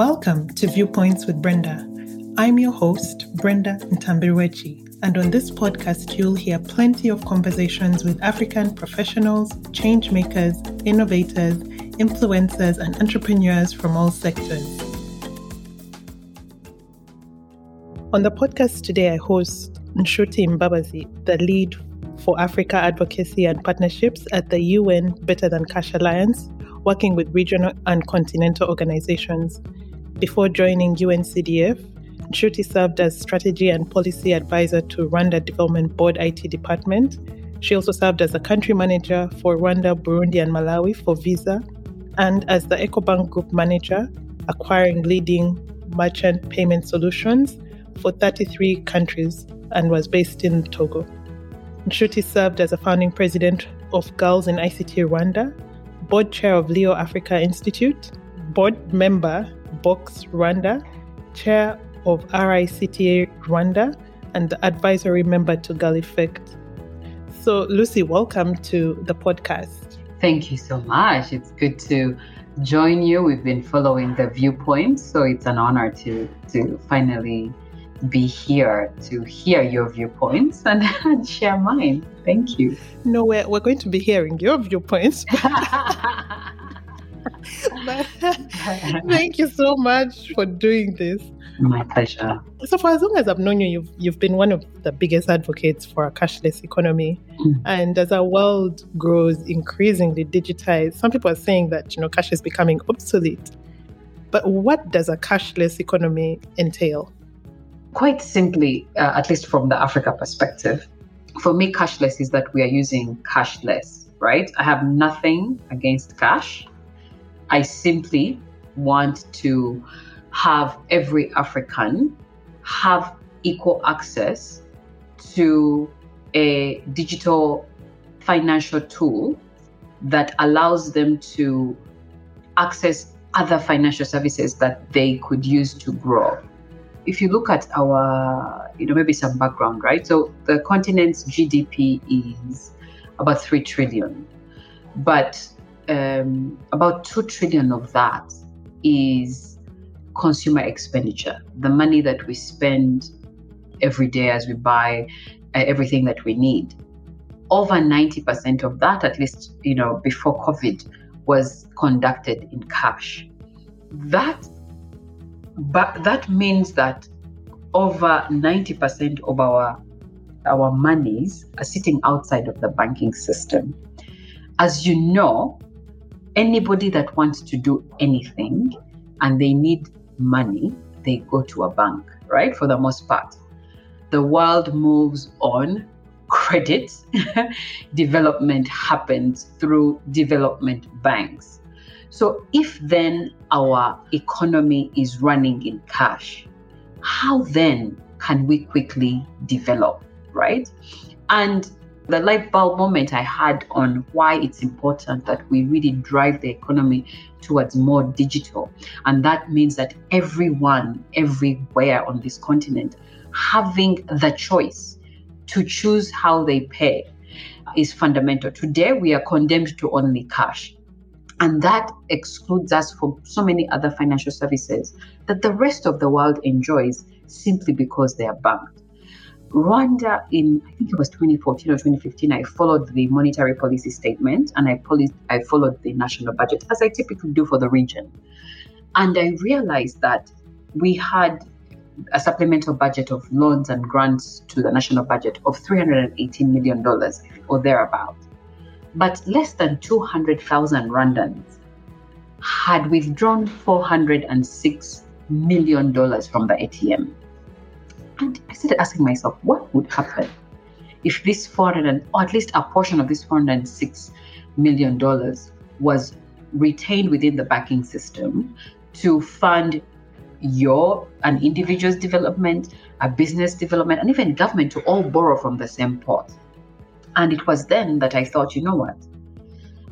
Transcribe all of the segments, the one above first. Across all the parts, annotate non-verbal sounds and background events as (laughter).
Welcome to Viewpoints with Brenda. I'm your host, Brenda Ntambirwechi, and on this podcast, you'll hear plenty of conversations with African professionals, change makers, innovators, influencers, and entrepreneurs from all sectors. On the podcast today, I host Nshuti Mbabazi, the lead for Africa advocacy and partnerships at the UN Better Than Cash Alliance, working with regional and continental organizations. Before joining UNCDF, Nshuti served as strategy and policy advisor to Rwanda Development Board IT department. She also served as a country manager for Rwanda, Burundi, and Malawi for Visa, and as the EcoBank Group manager, acquiring leading merchant payment solutions for 33 countries and was based in Togo. Nshuti served as a founding president of Girls in ICT Rwanda, board chair of Leo Africa Institute, board member Box Rwanda, chair of RICTA Rwanda, and advisory member to Girl Effect. So, Lucy, welcome to the podcast. Thank you so much. It's good to join you. We've been following the viewpoints, so it's an honor to to finally be here to hear your viewpoints and, (laughs) and share mine. Thank you. No, we're, we're going to be hearing your viewpoints. (laughs) (laughs) thank you so much for doing this. My pleasure. So, for as long as I've known you, you've you've been one of the biggest advocates for a cashless economy. Mm. And as our world grows increasingly digitized, some people are saying that you know cash is becoming obsolete. But what does a cashless economy entail? Quite simply, uh, at least from the Africa perspective, for me, cashless is that we are using cashless, right? I have nothing against cash. I simply want to have every African have equal access to a digital financial tool that allows them to access other financial services that they could use to grow. If you look at our, you know, maybe some background, right? So the continent's GDP is about 3 trillion, but um, about 2 trillion of that is consumer expenditure, the money that we spend every day as we buy uh, everything that we need. Over 90% of that, at least, you know, before COVID, was conducted in cash. That but that means that over 90% of our our monies are sitting outside of the banking system. As you know, anybody that wants to do anything and they need money, they go to a bank, right? For the most part. The world moves on (laughs) credit. (laughs) development happens through development banks. So, if then our economy is running in cash, how then can we quickly develop, right? And the light bulb moment I had on why it's important that we really drive the economy towards more digital. And that means that everyone, everywhere on this continent, having the choice to choose how they pay is fundamental. Today, we are condemned to only cash. And that excludes us from so many other financial services that the rest of the world enjoys simply because they are banked. Rwanda, in I think it was 2014 or 2015, I followed the monetary policy statement and I, I followed the national budget as I typically do for the region. And I realized that we had a supplemental budget of loans and grants to the national budget of $318 million or thereabout. But less than 200,000 Rwandans had withdrawn $406 million from the ATM. And I started asking myself, what would happen if this 400 or at least a portion of this 406 million dollars was retained within the banking system to fund your an individual's development, a business development, and even government to all borrow from the same pot. And it was then that I thought, you know what?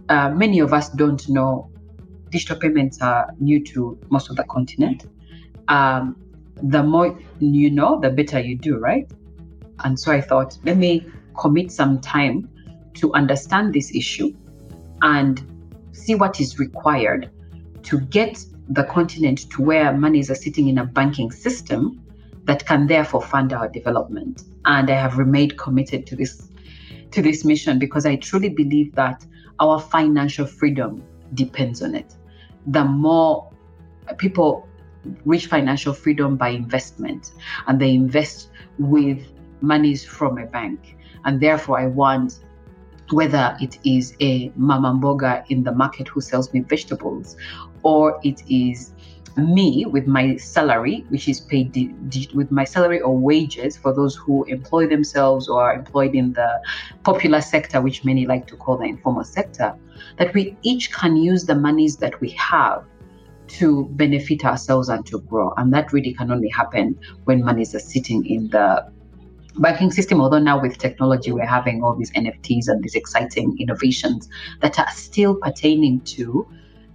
Uh, many of us don't know digital payments are new to most of the continent. Um, the more you know, the better you do, right? And so I thought, let me commit some time to understand this issue and see what is required to get the continent to where monies are sitting in a banking system that can therefore fund our development. And I have remained committed to this to this mission because I truly believe that our financial freedom depends on it. The more people reach financial freedom by investment and they invest with monies from a bank. And therefore, I want whether it is a mama mboga in the market who sells me vegetables or it is me with my salary, which is paid di- di- with my salary or wages for those who employ themselves or are employed in the popular sector, which many like to call the informal sector, that we each can use the monies that we have to benefit ourselves and to grow. And that really can only happen when monies are sitting in the banking system, although now with technology, we're having all these NFTs and these exciting innovations that are still pertaining to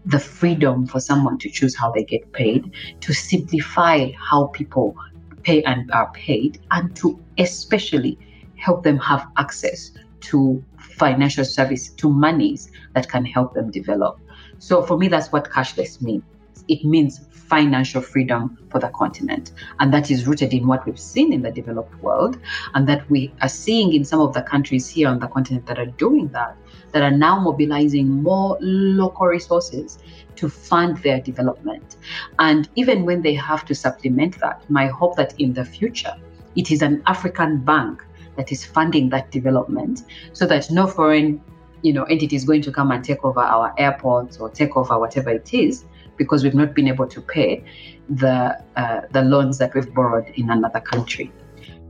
the freedom for someone to choose how they get paid, to simplify how people pay and are paid, and to especially help them have access to financial service, to monies that can help them develop. So for me, that's what cashless means. It means financial freedom for the continent. And that is rooted in what we've seen in the developed world, and that we are seeing in some of the countries here on the continent that are doing that, that are now mobilizing more local resources to fund their development. And even when they have to supplement that, my hope that in the future, it is an African bank that is funding that development so that no foreign you know entity is going to come and take over our airports or take over whatever it is because we've not been able to pay the uh, the loans that we've borrowed in another country.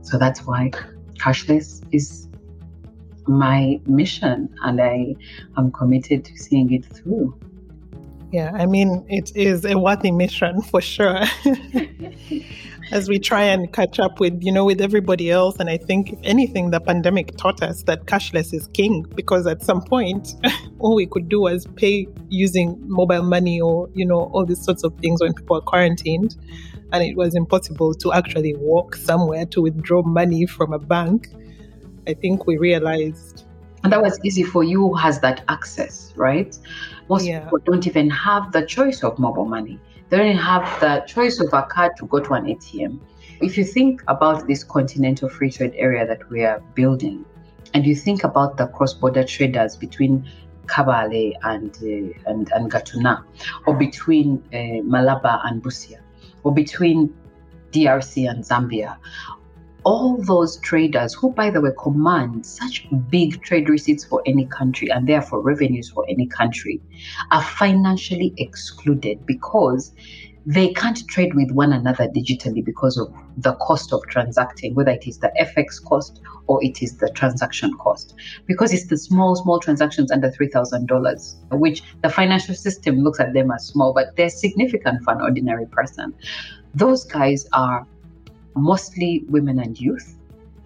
So that's why cashless is my mission, and I am committed to seeing it through. Yeah, I mean, it is a worthy mission for sure. (laughs) As we try and catch up with, you know, with everybody else. And I think, if anything, the pandemic taught us that cashless is king because at some point, (laughs) all we could do was pay using mobile money or, you know, all these sorts of things when people are quarantined. And it was impossible to actually walk somewhere to withdraw money from a bank. I think we realized. And that was easy for you who has that access, right? Most yeah. people don't even have the choice of mobile money. They don't have the choice of a card to go to an ATM. If you think about this continental free trade area that we are building, and you think about the cross-border traders between Kabale and uh, and, and Gatuna, or between uh, Malaba and Busia, or between DRC and Zambia, all those traders who, by the way, command such big trade receipts for any country and therefore revenues for any country, are financially excluded because they can't trade with one another digitally because of the cost of transacting, whether it is the FX cost or it is the transaction cost. Because it's the small, small transactions under $3,000, which the financial system looks at them as small, but they're significant for an ordinary person. Those guys are mostly women and youth,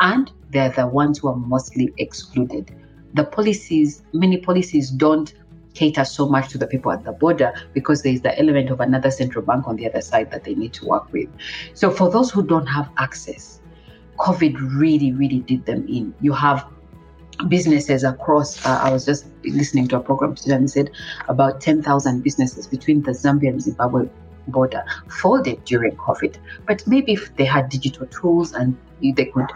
and they're the ones who are mostly excluded. The policies, many policies don't cater so much to the people at the border because there is the element of another central bank on the other side that they need to work with. So for those who don't have access, COVID really, really did them in. You have businesses across, uh, I was just listening to a program today and said about 10,000 businesses between the Zambia and Zimbabwe border folded during COVID. But maybe if they had digital tools and they could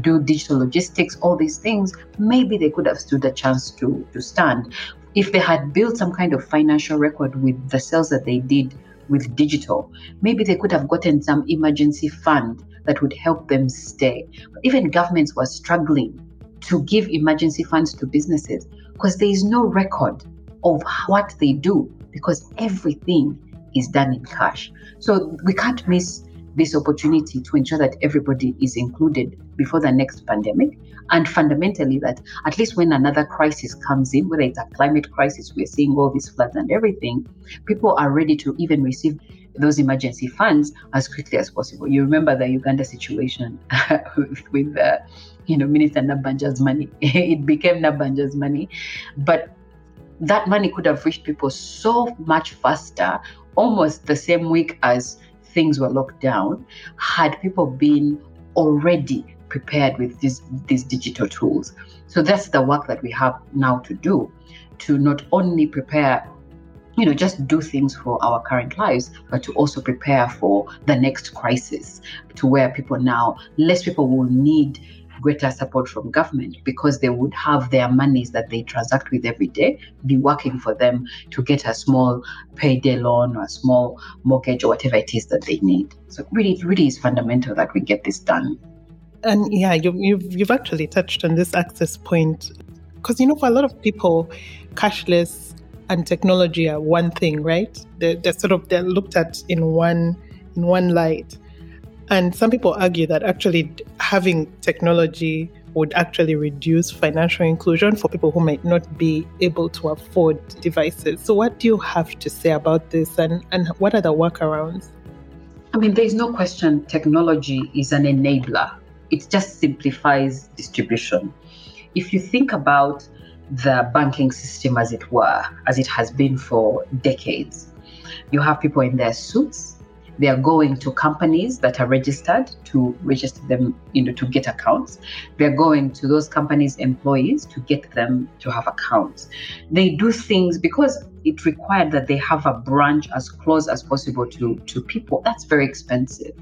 do digital logistics, all these things, maybe they could have stood a chance to, to stand. If they had built some kind of financial record with the sales that they did with digital, maybe they could have gotten some emergency fund that would help them stay. But even governments were struggling to give emergency funds to businesses because there is no record of what they do because everything is done in cash. So we can't miss this opportunity to ensure that everybody is included before the next pandemic. And fundamentally, that at least when another crisis comes in, whether it's a climate crisis, we're seeing all these floods and everything, people are ready to even receive those emergency funds as quickly as possible. You remember the Uganda situation (laughs) with, uh, you know, Minister Nabbanja's money. (laughs) it became Nabbanja's money, but that money could have reached people so much faster almost the same week as things were locked down, had people been already prepared with these, these digital tools. So that's the work that we have now to do to not only prepare you know, just do things for our current lives, but to also prepare for the next crisis, to where people now, less people will need greater support from government because they would have their monies that they transact with every day be working for them to get a small payday loan or a small mortgage or whatever it is that they need. So really, it really is fundamental that we get this done. And yeah, you, you've you've actually touched on this access point because you know for a lot of people, cashless and technology are one thing, right? They're, they're sort of they're looked at in one in one light. And some people argue that actually having technology would actually reduce financial inclusion for people who might not be able to afford devices. So, what do you have to say about this, and, and what are the workarounds? I mean, there's no question technology is an enabler, it just simplifies distribution. If you think about the banking system, as it were, as it has been for decades. You have people in their suits. They are going to companies that are registered to register them, you know, to get accounts. They're going to those companies' employees to get them to have accounts. They do things because it required that they have a branch as close as possible to, to people. That's very expensive.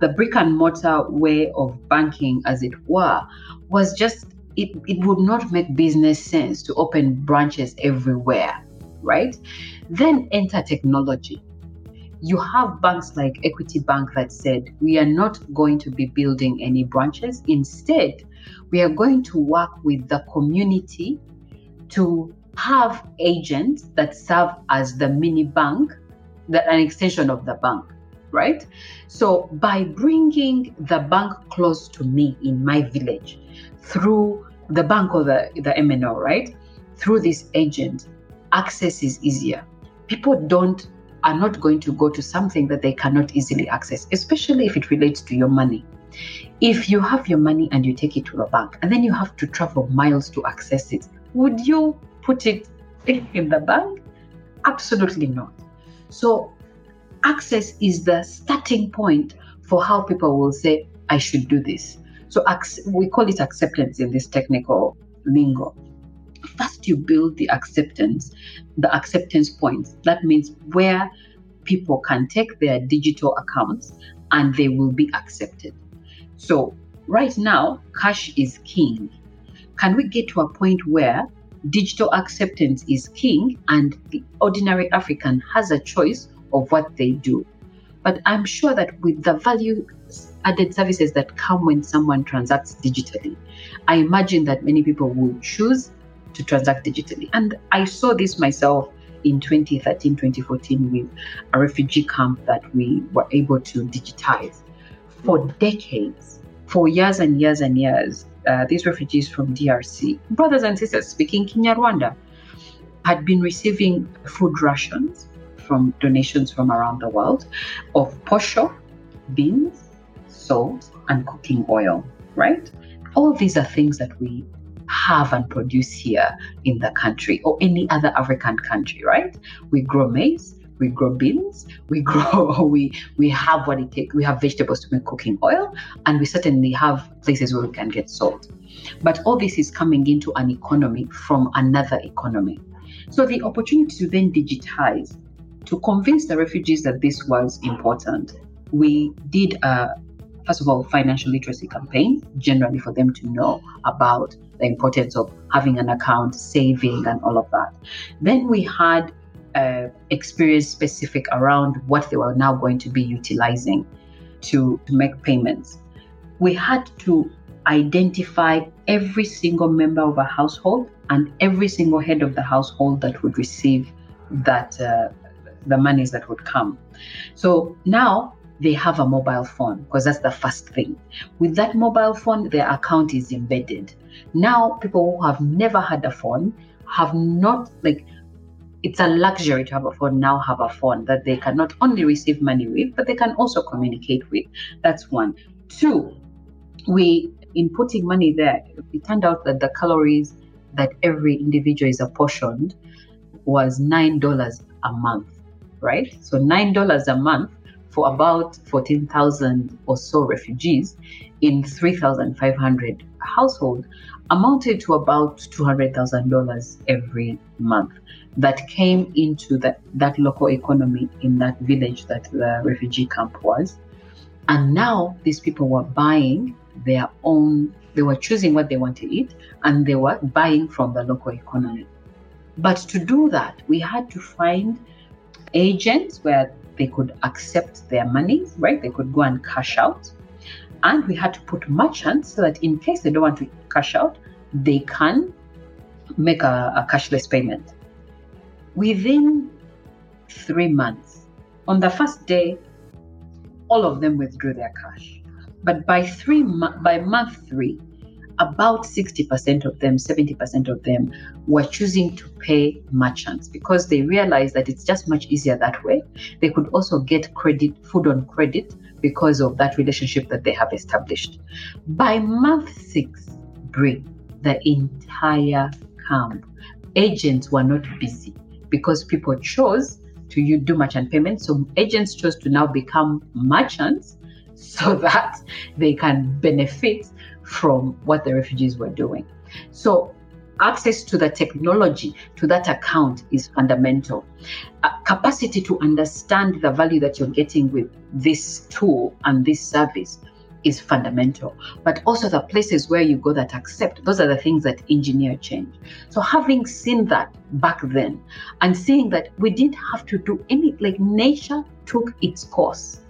The brick and mortar way of banking, as it were, was just it, it would not make business sense to open branches everywhere, right? Then enter technology. You have banks like Equity Bank that said, we are not going to be building any branches. Instead, we are going to work with the community to have agents that serve as the mini bank, that an extension of the bank, right? So by bringing the bank close to me in my village through the bank or the, the MNO, right? Through this agent, access is easier. People don't are not going to go to something that they cannot easily access, especially if it relates to your money. If you have your money and you take it to a bank and then you have to travel miles to access it, would you put it (laughs) in the bank? Absolutely not. So, access is the starting point for how people will say, I should do this. So we call it acceptance in this technical lingo. First, you build the acceptance, the acceptance points. That means where people can take their digital accounts and they will be accepted. So, right now, cash is king. Can we get to a point where digital acceptance is king and the ordinary African has a choice of what they do? But I'm sure that with the value added services that come when someone transacts digitally. I imagine that many people will choose to transact digitally. And I saw this myself in 2013, 2014 with a refugee camp that we were able to digitize. For decades, for years and years and years, uh, these refugees from DRC, brothers and sisters speaking Kinyarwanda, had been receiving food rations from donations from around the world of posho, beans, salt, and cooking oil, right? All these are things that we have and produce here in the country or any other African country, right? We grow maize, we grow beans, we (laughs) grow, we we have what it takes. We have vegetables to make cooking oil, and we certainly have places where we can get salt. But all this is coming into an economy from another economy. So the opportunity to then digitize, to convince the refugees that this was important, we did a, first of all, financial literacy campaign, generally for them to know about the importance of having an account, saving, and all of that. Then we had uh, experience specific around what they were now going to be utilizing to, to make payments. We had to identify every single member of a household and every single head of the household that would receive that uh, the monies that would come. So now they have a mobile phone because that's the first thing. With that mobile phone, their account is embedded. Now, people who have never had a phone have not, like, it's a luxury to have a phone, now have a phone that they can not only receive money with, but they can also communicate with. That's one. Two, we, in putting money there, it turned out that the calories that every individual is apportioned was $9 a month, right? So $9 a month for about 14,000 or so refugees in 3,500 household amounted to about $200,000 every month that came into that, that local economy in that village that the refugee camp was. And now these people were buying their own, they were choosing what they want to eat and they were buying from the local economy. But to do that, we had to find agents where they could accept their money, right? They could go and cash out. And we had to put merchants so that in case they don't want to cash out, they can make a, a cashless payment. Within three months, on the first day, all of them withdrew their cash. But by three by month three, about 60% of them, 70% of them were choosing to pay merchants because they realized that it's just much easier that way. They could also get credit, food on credit, because of that relationship that they have established. By month six, Brie, the entire camp, agents were not busy because people chose to you do merchant payments. So agents chose to now become merchants so (laughs) that they can benefit from what the refugees were doing. So access to the technology to that account is fundamental. Uh, capacity to understand the value that you're getting with this tool and this service is fundamental. But also the places where you go that accept, those are the things that engineer change. So having seen that back then and seeing that we didn't have to do any, like nature took its course.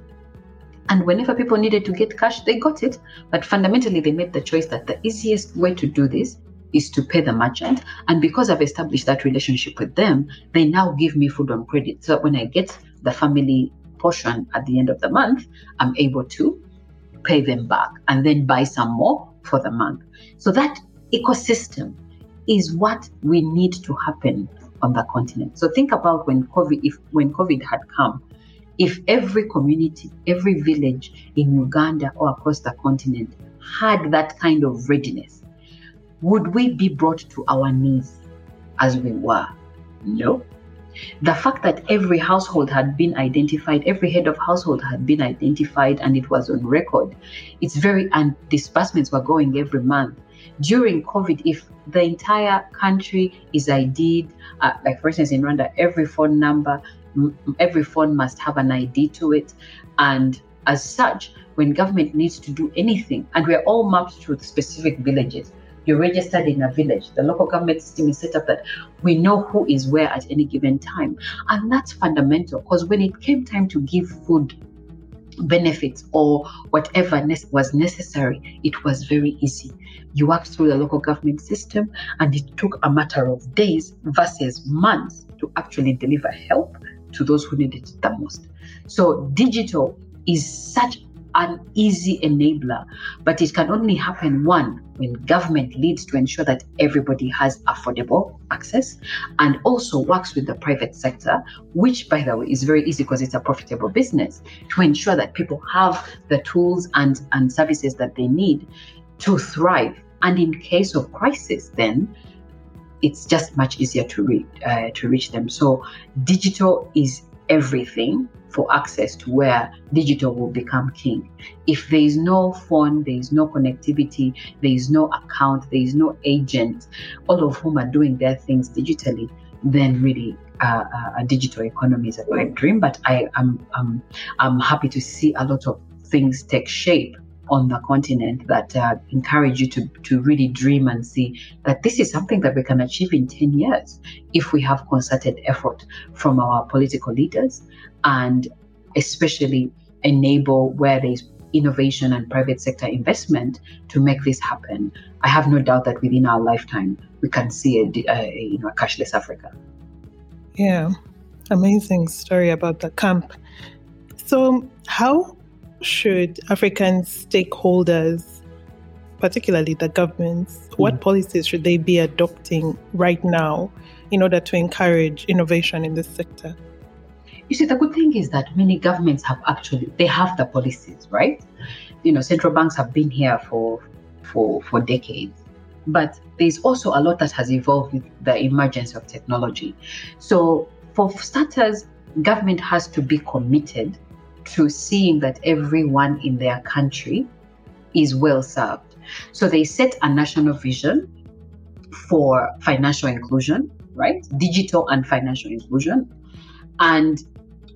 And whenever people needed to get cash, they got it. But fundamentally, they made the choice that the easiest way to do this is to pay the merchant. And because I've established that relationship with them, they now give me food on credit. So when I get the family portion at the end of the month, I'm able to pay them back and then buy some more for the month. So that ecosystem is what we need to happen on the continent. So think about when COVID, if when COVID had come, if every community, every village in Uganda or across the continent had that kind of readiness, would we be brought to our knees as we were? No. The fact that every household had been identified, every head of household had been identified, and it was on record. It's very, and disbursements were going every month. During COVID, if the entire country is ID'd, uh, like for instance in Rwanda, every phone number, every phone must have an ID to it. And as such, when government needs to do anything, and we're all mapped to specific villages, you're registered in a village. The local government system is set up that we know who is where at any given time. And that's fundamental because when it came time to give food benefits or whatever was necessary, it was very easy. You worked through the local government system, and it took a matter of days versus months to actually deliver help to those who need it the most. So, digital is such an easy enabler, but it can only happen one when government leads to ensure that everybody has affordable access and also works with the private sector, which by the way is very easy because it's a profitable business, to ensure that people have the tools and, and services that they need to thrive. And in case of crisis, then it's just much easier to reach uh, to reach them. So digital is everything for access to where digital will become king. If there is no phone, there is no connectivity, there is no account, there is no agent, all of whom are doing their things digitally, then really uh, uh a digital economy is a pipe dream. But I am I'm, I'm happy to see a lot of things take shape on the continent that uh, encourage you to, to really dream and see that this is something that we can achieve in 10 years if we have concerted effort from our political leaders and especially enable where there's innovation and private sector investment to make this happen. I have no doubt that within our lifetime we can see a, a you know a cashless Africa. Yeah, amazing story about the camp. So, how should African stakeholders, particularly the governments, mm. what policies should they be adopting right now in order to encourage innovation in this sector? You see, the good thing is that many governments have actually they have the policies, right? You know, central banks have been here for for for decades. But there's also a lot that has evolved with the emergence of technology. So for starters, government has to be committed to seeing that everyone in their country is well served. So they set a national vision for financial inclusion, right? Digital and financial inclusion, and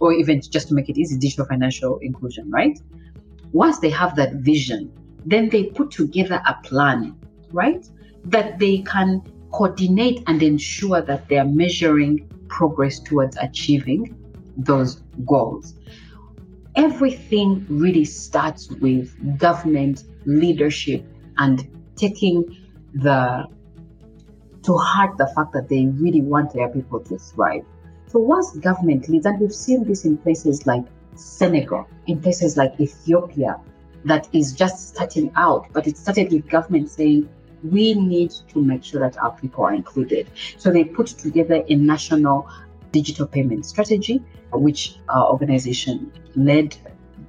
or even just to make it easy, digital financial inclusion, right? Once they have that vision, then they put together a plan, right? That they can coordinate and ensure that they are measuring progress towards achieving those goals. Everything really starts with government leadership and taking the to heart the fact that they really want their people to thrive. So once government leads, and we've seen this in places like Senegal, in places like Ethiopia, that is just starting out, but it started with government saying, we need to make sure that our people are included. So they put together a national digital payment strategy, which our organization led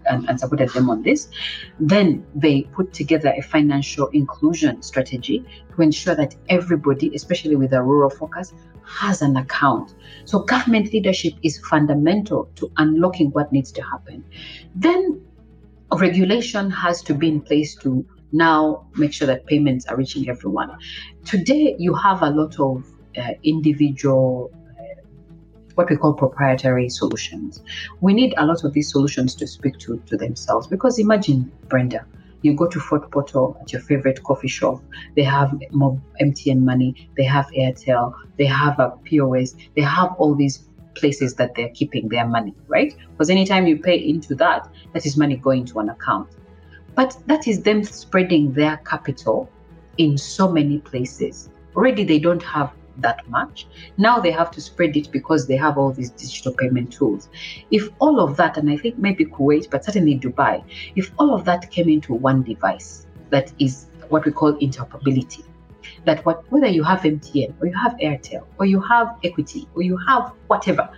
and, and, supported them on this. Then they put together a financial inclusion strategy to ensure that everybody, especially with a rural focus, has an account. So government leadership is fundamental to unlocking what needs to happen. Then regulation has to be in place to now make sure that payments are reaching everyone. Today, you have a lot of uh, individual what we call proprietary solutions. We need a lot of these solutions to speak to, to themselves because imagine, Brenda, you go to Fort Portal at your favorite coffee shop, they have more MTN money, they have Airtel, they have a POS, they have all these places that they're keeping their money, right? Because anytime you pay into that, that is money going to an account. But that is them spreading their capital in so many places. Already they don't have that much. Now they have to spread it because they have all these digital payment tools. If all of that, and I think maybe Kuwait, but certainly Dubai, if all of that came into one device that is what we call interoperability, that what, whether you have MTN or you have Airtel or you have Equity or you have whatever,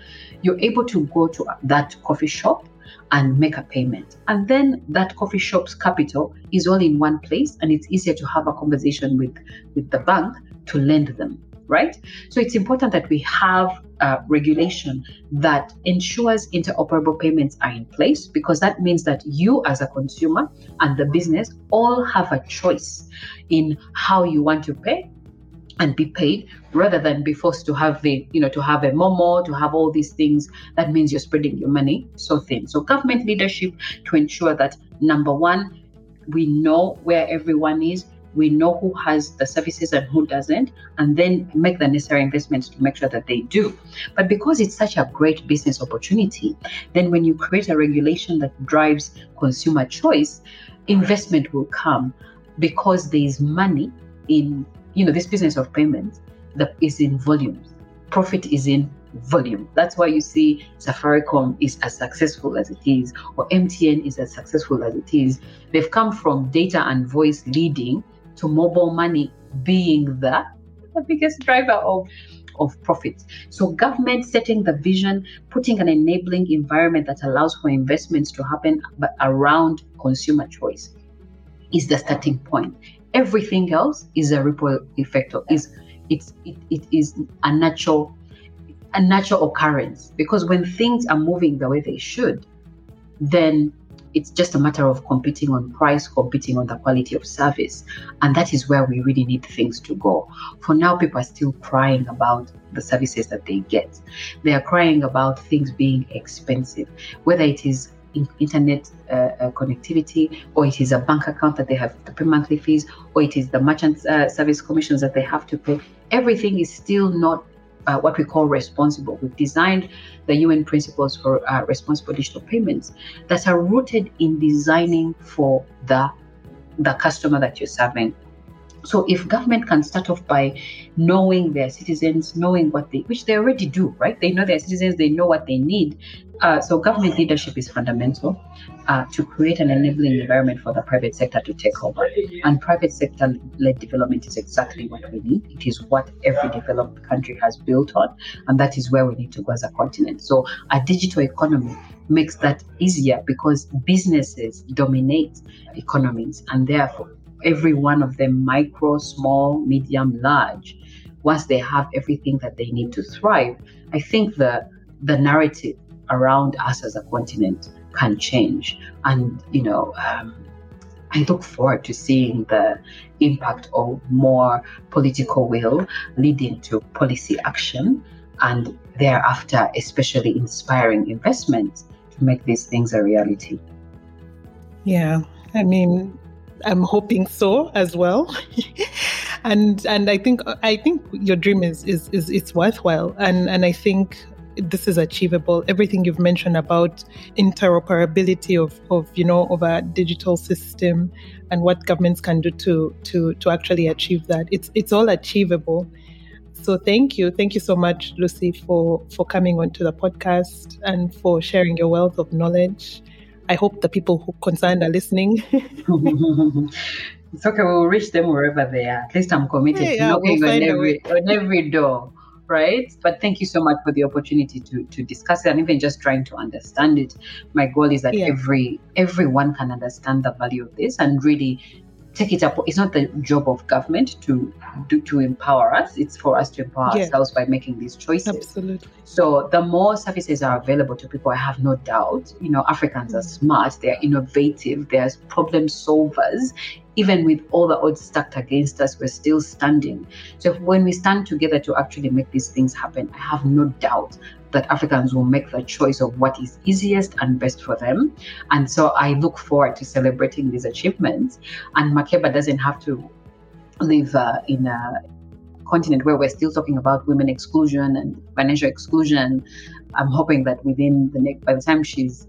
you're able to go to that coffee shop and make a payment. And then that coffee shop's capital is all in one place and it's easier to have a conversation with, with the bank to lend them right? So it's important that we have uh, regulation that ensures interoperable payments are in place because that means that you, as a consumer, and the business all have a choice in how you want to pay and be paid rather than be forced to have the you know to have a momo to have all these things that means you're spreading your money so thin so government leadership to ensure that number one we know where everyone is we know who has the services and who doesn't, and then make the necessary investments to make sure that they do. But because it's such a great business opportunity, then when you create a regulation that drives consumer choice, investment will come because there is money in you know this business of payments that is in volumes. Profit is in volume. That's why you see Safaricom is as successful as it is, or MTN is as successful as it is. They've come from data and voice leading to mobile money being the, the biggest driver of of profits. So government setting the vision, putting an enabling environment that allows for investments to happen but around consumer choice is the starting point. Everything else is a ripple effect or is it's it, it is a natural a natural occurrence because when things are moving the way they should, then it's just a matter of competing on price, competing on the quality of service. And that is where we really need things to go. For now, people are still crying about the services that they get. They are crying about things being expensive, whether it is internet uh, uh, connectivity, or it is a bank account that they have to pay monthly fees, or it is the merchant uh, service commissions that they have to pay. Everything is still not uh, what we call responsible. We've designed the UN principles for uh, responsible digital payments that are rooted in designing for the the customer that you're serving. So if government can start off by knowing their citizens, knowing what they, which they already do, right? They know their citizens, they know what they need. Uh, so government leadership is fundamental uh, to create an enabling environment for the private sector to take over. And private sector-led development is exactly what we need. It is what every developed country has built on, and that is where we need to go as a continent. So a digital economy makes that easier because businesses dominate economies, and therefore every one of them, micro, small, medium, large, once they have everything that they need to thrive, I think the the narrative around us as a continent can change. And you know, um, I look forward to seeing the impact of more political will leading to policy action and thereafter, especially inspiring investment to make these things a reality. Yeah, I mean, I'm hoping so as well. (laughs) and and I think I think your dream is is, is it's worthwhile and and I think this is achievable. Everything you've mentioned about interoperability of, of you know of a digital system and what governments can do to to to actually achieve that. It's it's all achievable. So thank you, thank you so much, Lucy, for for coming onto the podcast and for sharing your wealth of knowledge. I hope the people who concerned are listening. (laughs) it's okay. We'll reach them wherever they are. At least I'm committed yeah, to knocking we'll on every on every door right? But thank you so much for the opportunity to to discuss it and even just trying to understand it. My goal is that yeah. every everyone can understand the value of this and really take it up. It's not the job of government to do, to empower us. It's for us to empower ourselves by making these choices. Absolutely. So the more services are available to people, I have no doubt. You know, Africans mm. are smart. They are innovative. They are problem solvers even with all the odds stacked against us, we're still standing. So when we stand together to actually make these things happen, I have no doubt that Africans will make the choice of what is easiest and best for them. And so I look forward to celebrating these achievements. And Makeba doesn't have to live uh, in a continent where we're still talking about women exclusion and financial exclusion. I'm hoping that within the next, by the time she's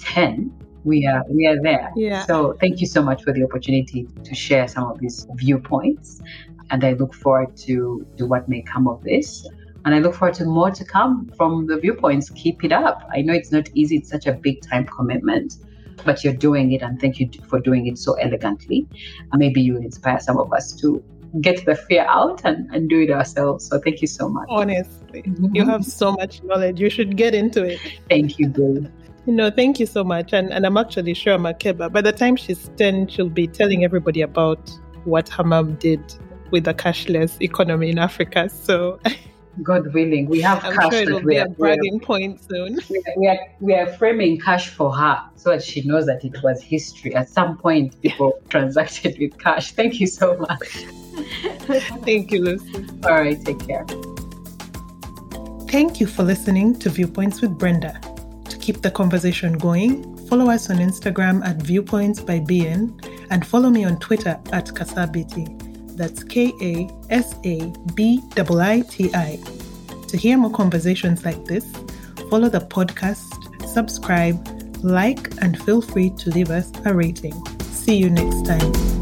10, we are we are there. Yeah. So thank you so much for the opportunity to share some of these viewpoints, and I look forward to to what may come of this. And I look forward to more to come from the viewpoints. Keep it up. I know it's not easy; it's such a big time commitment, but you're doing it, and thank you for doing it so elegantly. And maybe you'll inspire some of us to get the fear out and, and do it ourselves. So thank you so much. Honestly, mm-hmm. you have so much knowledge. You should get into it. Thank you, Bill. No, thank you so much. And, and I'm actually sure Makeba, by the time she's 10, she'll be telling everybody about what her mom did with the cashless economy in Africa. So, (laughs) God willing, we have I'm cash. Sure it'll be a bragging point soon. We are, we are framing cash for her so that she knows that it was history. At some point, people (laughs) transacted with cash. Thank you so much. (laughs) Thank you, Lucy. All right, take care. Thank you for listening to Viewpoints with Brenda To keep the conversation going, follow us on Instagram at Viewpoints by BN and follow me on Twitter at Kasabiti. That's K A S A B I T I. To hear more conversations like this, follow the podcast, subscribe, like, and feel free to leave us a rating. See you next time.